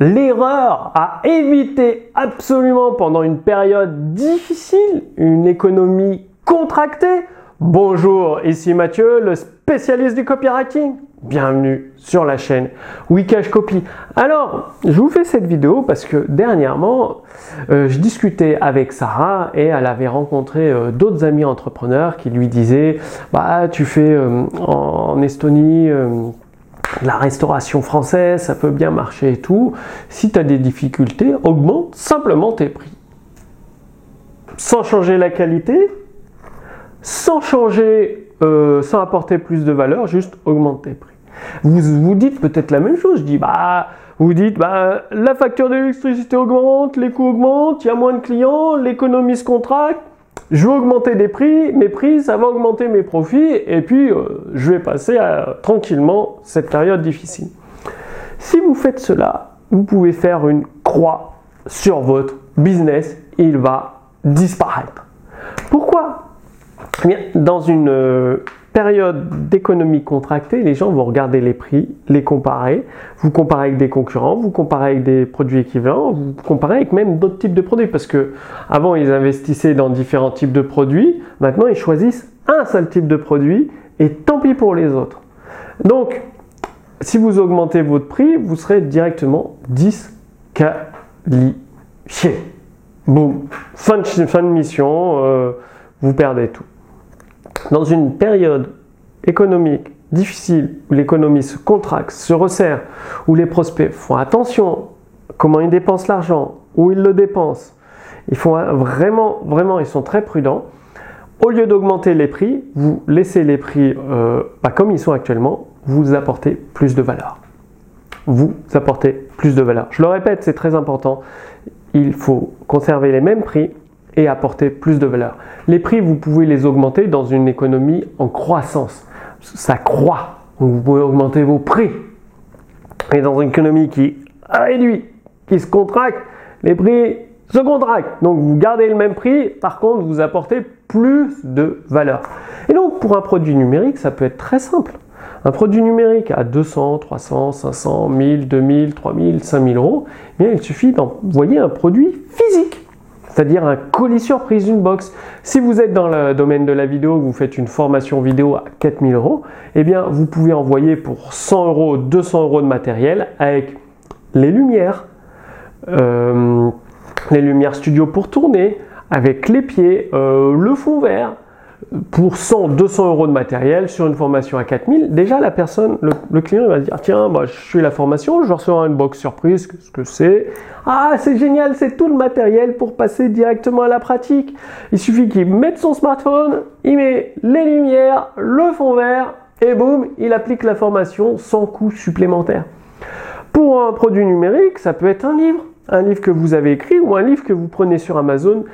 l'erreur à éviter absolument pendant une période difficile, une économie contractée. Bonjour, ici Mathieu, le spécialiste du copywriting. Bienvenue sur la chaîne Wikash Copy. Alors, je vous fais cette vidéo parce que dernièrement, euh, je discutais avec Sarah et elle avait rencontré euh, d'autres amis entrepreneurs qui lui disaient Bah, tu fais euh, en, Estonie la restauration française, ça peut bien marcher et tout. Si tu as des difficultés, augmente simplement tes prix. Sans changer la qualité, sans changer, sans apporter plus de valeur, juste augmente tes prix. Vous vous dites peut-être la même chose. Je dis, bah, vous dites, bah, la facture d'électricité augmente, les coûts augmentent, il y a moins de clients, l'économie se contracte. Je vais augmenter des prix, mes prix, ça va augmenter mes profits, et puis euh, je vais passer tranquillement cette période difficile. Si vous faites cela, vous pouvez faire une croix sur votre business, il va disparaître. Pourquoi? Eh bien, Dans une euh, période d'économie contractée, les gens vont regarder les prix, les comparer, vous comparez avec des concurrents, vous comparez avec des produits équivalents, vous comparez avec même d'autres types de produits. Parce que avant ils investissaient dans différents types de produits, maintenant ils choisissent un seul type de produit et tant pis pour les autres. Donc si vous augmentez votre prix, vous serez directement disqualifié. Boum, fin de, fin de mission, euh, vous perdez tout dans une période économique difficile où l'économie se contracte, se resserre, où les prospects font attention comment ils dépensent l'argent, où ils le dépensent, ils font vraiment, vraiment, ils sont très prudents. Au lieu d'augmenter les prix, vous laissez les prix euh, pas comme ils sont actuellement, vous apportez plus de valeur. Vous apportez plus de valeur. Je le répète, c'est très important. Il faut conserver les mêmes prix, et apporter plus de valeur. Les prix, vous pouvez les augmenter dans une économie en croissance. Ça croît. vous pouvez augmenter vos prix. Et dans une économie qui réduit, qui se contracte, les prix se contractent. Donc vous gardez le même prix, par contre vous apportez plus de valeur. Et donc pour un produit numérique, ça peut être très simple. Un produit numérique à 200, 300, 500, 1000, 2000, 3000, 5000 euros, eh bien, il suffit d'envoyer un produit physique c'est-à-dire un colis surprise, une box. Si vous êtes dans le domaine de la vidéo, vous faites une formation vidéo à 4000 euros, eh bien vous pouvez envoyer pour 100 euros, 200 euros de matériel avec les lumières, euh, les lumières studio pour tourner, avec les pieds, euh, le fond vert, pour 100, 200 euros de matériel sur une formation à 4000, déjà la personne, le, client va dire tiens, moi je suis la formation, je recevoir une box surprise, ce que c'est? Ah, c'est génial, c'est tout le matériel pour passer directement à la pratique. Il suffit qu'il mette son smartphone, il met les lumières, le fond vert, et boum, il applique la formation sans coût supplémentaire. Pour un produit numérique, ça peut être un livre, un livre que vous avez écrit ou un livre que vous prenez sur Amazon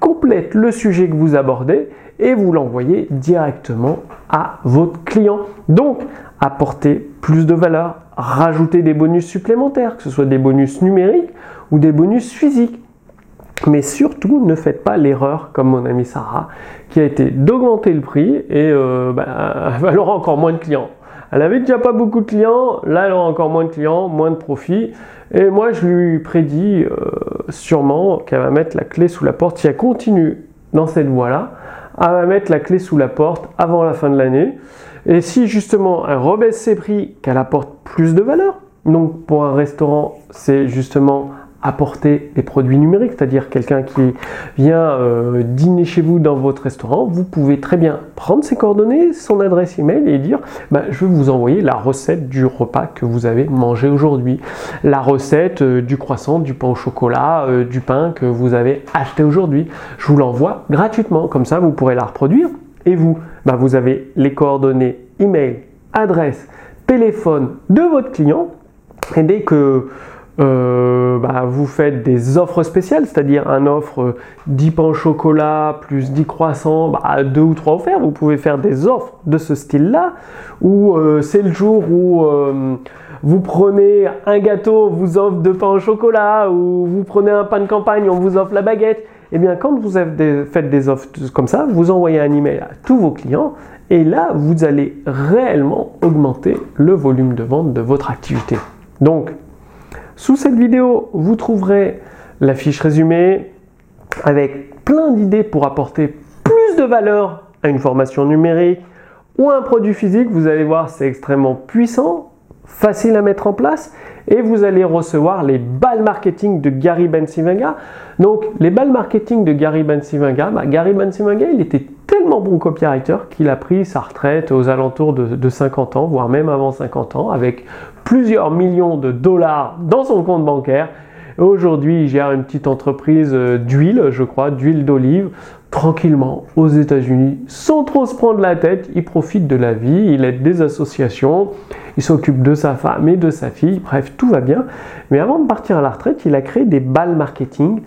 complète le sujet que vous abordez et vous l'envoyez directement à votre client. Donc, apporter plus de valeur, rajouter des bonus supplémentaires, que ce soit des bonus numériques ou des bonus physiques. Mais surtout, ne faites pas l'erreur, comme mon amie Sarah, qui a été d'augmenter le prix et euh, bah, encore moins de clients. Elle avait déjà pas beaucoup de clients, là elle aura encore moins de clients, moins de profits. Et moi je lui prédis euh, sûrement qu'elle va mettre la clé sous la porte si elle continue dans cette voie-là elle va mettre la clé sous la porte avant la fin de l'année. Et si justement elle rebaisse ses prix, qu'elle apporte plus de valeur, donc pour un restaurant, c'est justement apporter des produits numériques, c'est-à-dire quelqu'un qui vient euh, dîner chez vous dans votre restaurant, vous pouvez très bien prendre ses coordonnées, son adresse email et dire bah, je vais vous envoyer la recette du repas que vous avez mangé aujourd'hui, la recette euh, du croissant, du pain au chocolat, euh, du pain que vous avez acheté aujourd'hui. Je vous l'envoie gratuitement, comme ça vous pourrez la reproduire. Et vous, bah, vous avez les coordonnées email, adresse, téléphone de votre client. Et dès que euh, bah, vous faites des offres spéciales, c'est-à-dire un offre 10 pains au chocolat plus 10 croissants, bah, 2 ou 3 offerts. Vous pouvez faire des offres de ce style-là, ou euh, c'est le jour où euh, vous prenez un gâteau, on vous offre deux pains au chocolat, ou vous prenez un pain de campagne, on vous offre la baguette. Eh bien, quand vous faites des offres comme ça, vous envoyez un email à tous vos clients et là, vous allez réellement augmenter le volume de vente de votre activité. Donc, Sous cette vidéo, vous trouverez la fiche résumée avec plein d'idées pour apporter plus de valeur à une formation numérique ou un produit physique. Vous allez voir, c'est extrêmement puissant, facile à mettre en place et vous allez recevoir les balles marketing de Gary Bensivenga. Donc, les balles marketing de Gary Bensivenga, bah, Gary Bensivenga, il était tellement bon copywriter qu'il a pris sa retraite aux alentours de, de 50 ans, voire même avant 50 ans, avec plusieurs millions de dollars dans son compte bancaire Aujourd'hui, il gère une petite entreprise euh, d'huile, je crois, d'huile d'olive, tranquillement aux États-Unis, sans trop se prendre la tête. Il profite de la vie, il aide des associations, il s'occupe de sa femme et de sa fille. Bref, tout va bien. Mais avant de partir à la retraite, il a créé des balles marketing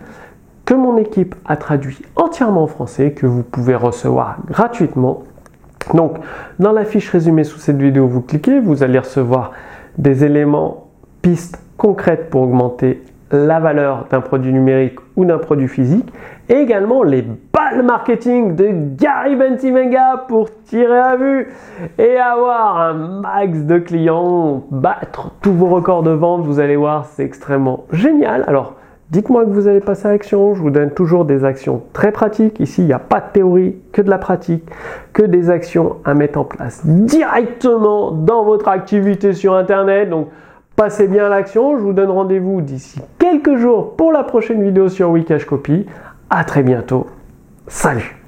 que mon équipe a traduit entièrement en français, que vous pouvez recevoir gratuitement. Donc, dans la fiche résumée sous cette vidéo, vous cliquez, vous allez recevoir des éléments, pistes concrètes pour augmenter la valeur d'un produit numérique ou d'un produit physique, également les balles marketing de Gary Bentimenga pour tirer à vue et avoir un max de clients, battre tous vos records de vente, vous allez voir, c'est extrêmement génial. Alors, dites-moi que vous allez passer à l'action, je vous donne toujours des actions très pratiques. Ici, il n'y a pas de théorie, que de la pratique, que des actions à mettre en place directement dans votre activité sur Internet. Donc, Passez bien à l'action, je vous donne rendez-vous d'ici quelques jours pour la prochaine vidéo sur Wikash Copy. A très bientôt. Salut